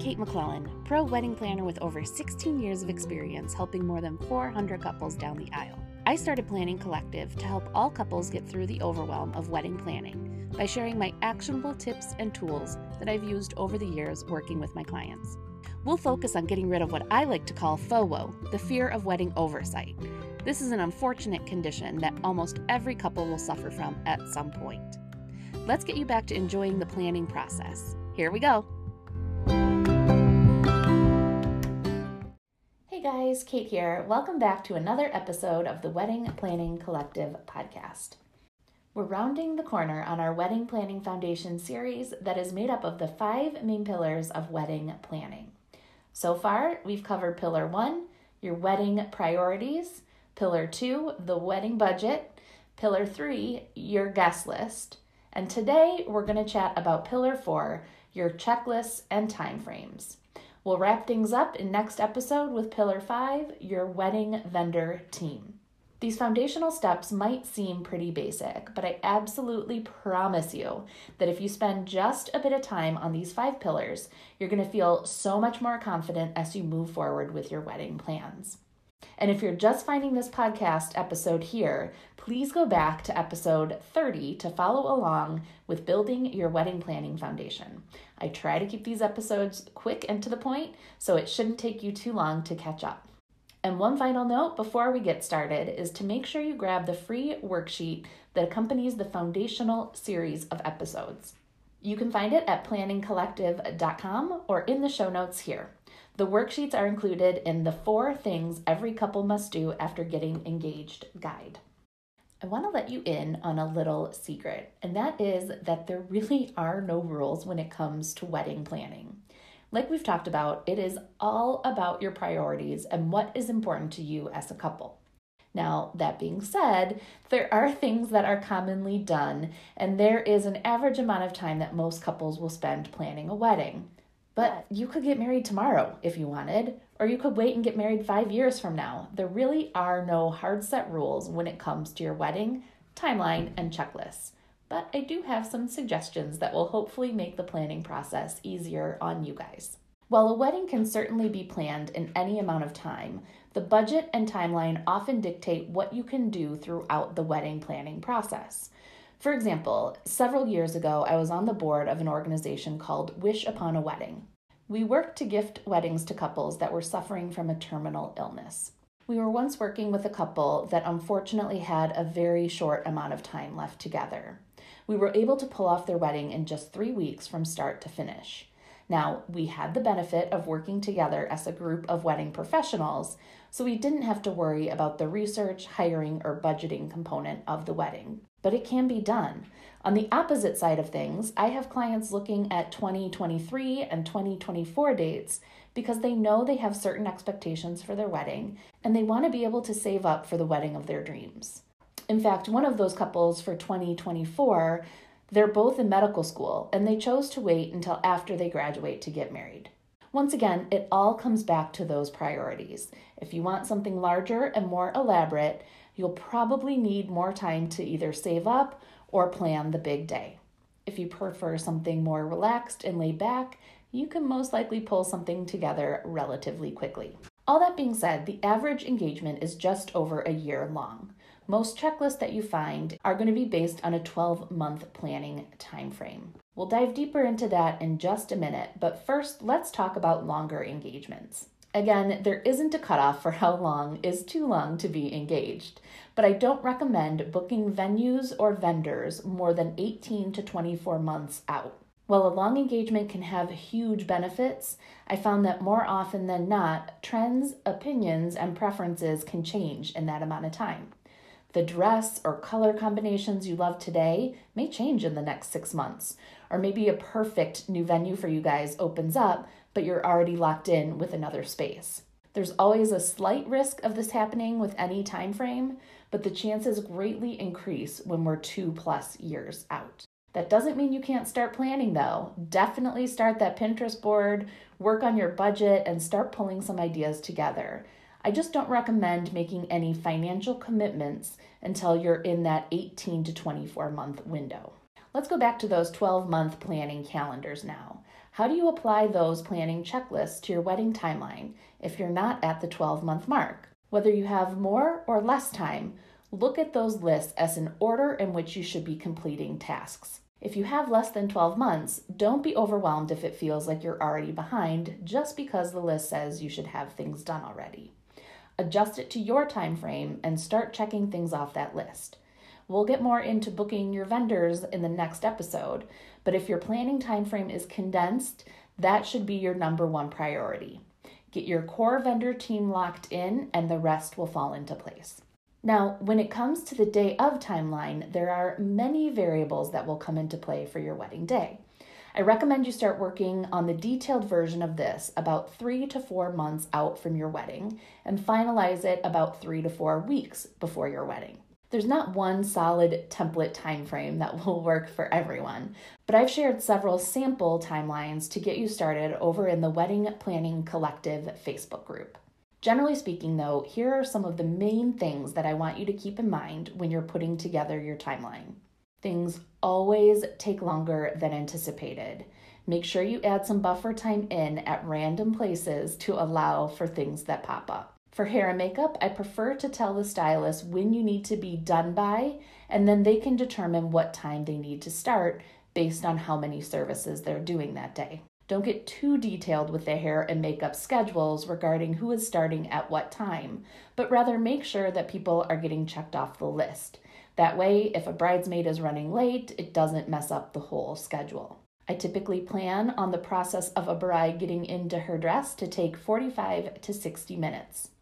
Kate McClellan, pro wedding planner with over 16 years of experience helping more than 400 couples down the aisle. I started Planning Collective to help all couples get through the overwhelm of wedding planning by sharing my actionable tips and tools that I've used over the years working with my clients. We'll focus on getting rid of what I like to call FOWO, the fear of wedding oversight. This is an unfortunate condition that almost every couple will suffer from at some point. Let's get you back to enjoying the planning process. Here we go. Kate here. Welcome back to another episode of the Wedding Planning Collective podcast. We're rounding the corner on our Wedding Planning Foundation series that is made up of the five main pillars of wedding planning. So far, we've covered pillar one, your wedding priorities, pillar two, the wedding budget, pillar three, your guest list, and today we're going to chat about pillar four, your checklists and timeframes. We'll wrap things up in next episode with Pillar 5, your wedding vendor team. These foundational steps might seem pretty basic, but I absolutely promise you that if you spend just a bit of time on these five pillars, you're going to feel so much more confident as you move forward with your wedding plans. And if you're just finding this podcast episode here, please go back to episode 30 to follow along with building your wedding planning foundation. I try to keep these episodes quick and to the point, so it shouldn't take you too long to catch up. And one final note before we get started is to make sure you grab the free worksheet that accompanies the foundational series of episodes. You can find it at planningcollective.com or in the show notes here. The worksheets are included in the four things every couple must do after getting engaged guide. I want to let you in on a little secret, and that is that there really are no rules when it comes to wedding planning. Like we've talked about, it is all about your priorities and what is important to you as a couple. Now, that being said, there are things that are commonly done, and there is an average amount of time that most couples will spend planning a wedding. But you could get married tomorrow if you wanted, or you could wait and get married five years from now. There really are no hard set rules when it comes to your wedding, timeline, and checklists. But I do have some suggestions that will hopefully make the planning process easier on you guys. While a wedding can certainly be planned in any amount of time, the budget and timeline often dictate what you can do throughout the wedding planning process. For example, several years ago, I was on the board of an organization called Wish Upon a Wedding. We worked to gift weddings to couples that were suffering from a terminal illness. We were once working with a couple that unfortunately had a very short amount of time left together. We were able to pull off their wedding in just three weeks from start to finish. Now, we had the benefit of working together as a group of wedding professionals, so we didn't have to worry about the research, hiring, or budgeting component of the wedding. But it can be done. On the opposite side of things, I have clients looking at 2023 and 2024 dates because they know they have certain expectations for their wedding and they want to be able to save up for the wedding of their dreams. In fact, one of those couples for 2024 they're both in medical school, and they chose to wait until after they graduate to get married. Once again, it all comes back to those priorities. If you want something larger and more elaborate, you'll probably need more time to either save up or plan the big day. If you prefer something more relaxed and laid back, you can most likely pull something together relatively quickly. All that being said, the average engagement is just over a year long. Most checklists that you find are going to be based on a 12 month planning time frame. We'll dive deeper into that in just a minute, but first, let's talk about longer engagements. Again, there isn't a cutoff for how long is too long to be engaged, but I don't recommend booking venues or vendors more than 18 to 24 months out. While a long engagement can have huge benefits, I found that more often than not, trends, opinions, and preferences can change in that amount of time. The dress or color combinations you love today may change in the next six months, or maybe a perfect new venue for you guys opens up, but you're already locked in with another space. There's always a slight risk of this happening with any time frame, but the chances greatly increase when we're two plus years out. That doesn't mean you can't start planning though. Definitely start that Pinterest board, work on your budget, and start pulling some ideas together. I just don't recommend making any financial commitments until you're in that 18 to 24 month window. Let's go back to those 12 month planning calendars now. How do you apply those planning checklists to your wedding timeline if you're not at the 12 month mark? Whether you have more or less time, look at those lists as an order in which you should be completing tasks. If you have less than 12 months, don't be overwhelmed if it feels like you're already behind just because the list says you should have things done already. Adjust it to your time frame and start checking things off that list. We'll get more into booking your vendors in the next episode, but if your planning time frame is condensed, that should be your number one priority. Get your core vendor team locked in and the rest will fall into place. Now, when it comes to the day of timeline, there are many variables that will come into play for your wedding day. I recommend you start working on the detailed version of this about three to four months out from your wedding and finalize it about three to four weeks before your wedding. There's not one solid template time frame that will work for everyone, but I've shared several sample timelines to get you started over in the Wedding Planning Collective Facebook group. Generally speaking, though, here are some of the main things that I want you to keep in mind when you're putting together your timeline. Things always take longer than anticipated. Make sure you add some buffer time in at random places to allow for things that pop up. For hair and makeup, I prefer to tell the stylist when you need to be done by, and then they can determine what time they need to start based on how many services they're doing that day. Don't get too detailed with the hair and makeup schedules regarding who is starting at what time, but rather make sure that people are getting checked off the list. That way, if a bridesmaid is running late, it doesn't mess up the whole schedule. I typically plan on the process of a bride getting into her dress to take 45 to 60 minutes.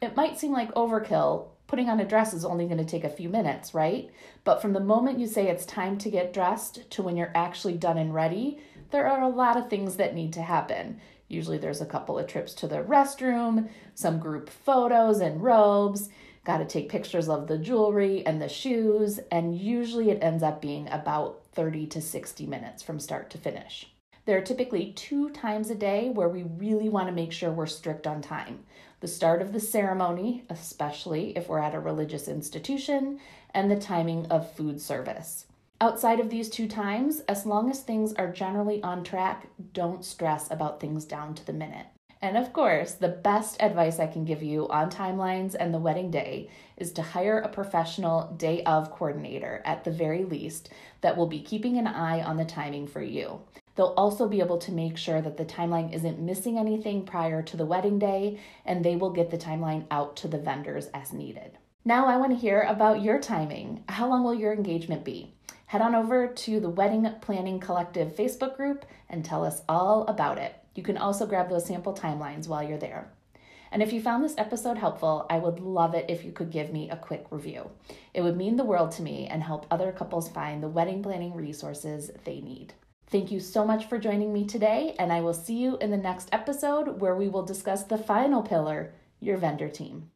It might seem like overkill. Putting on a dress is only going to take a few minutes, right? But from the moment you say it's time to get dressed to when you're actually done and ready, there are a lot of things that need to happen. Usually there's a couple of trips to the restroom, some group photos and robes, got to take pictures of the jewelry and the shoes, and usually it ends up being about 30 to 60 minutes from start to finish. There are typically two times a day where we really want to make sure we're strict on time the start of the ceremony, especially if we're at a religious institution, and the timing of food service. Outside of these two times, as long as things are generally on track, don't stress about things down to the minute. And of course, the best advice I can give you on timelines and the wedding day is to hire a professional day of coordinator at the very least that will be keeping an eye on the timing for you. They'll also be able to make sure that the timeline isn't missing anything prior to the wedding day, and they will get the timeline out to the vendors as needed. Now, I want to hear about your timing. How long will your engagement be? head on over to the Wedding Planning Collective Facebook group and tell us all about it. You can also grab those sample timelines while you're there. And if you found this episode helpful, I would love it if you could give me a quick review. It would mean the world to me and help other couples find the wedding planning resources they need. Thank you so much for joining me today, and I will see you in the next episode where we will discuss the final pillar your vendor team.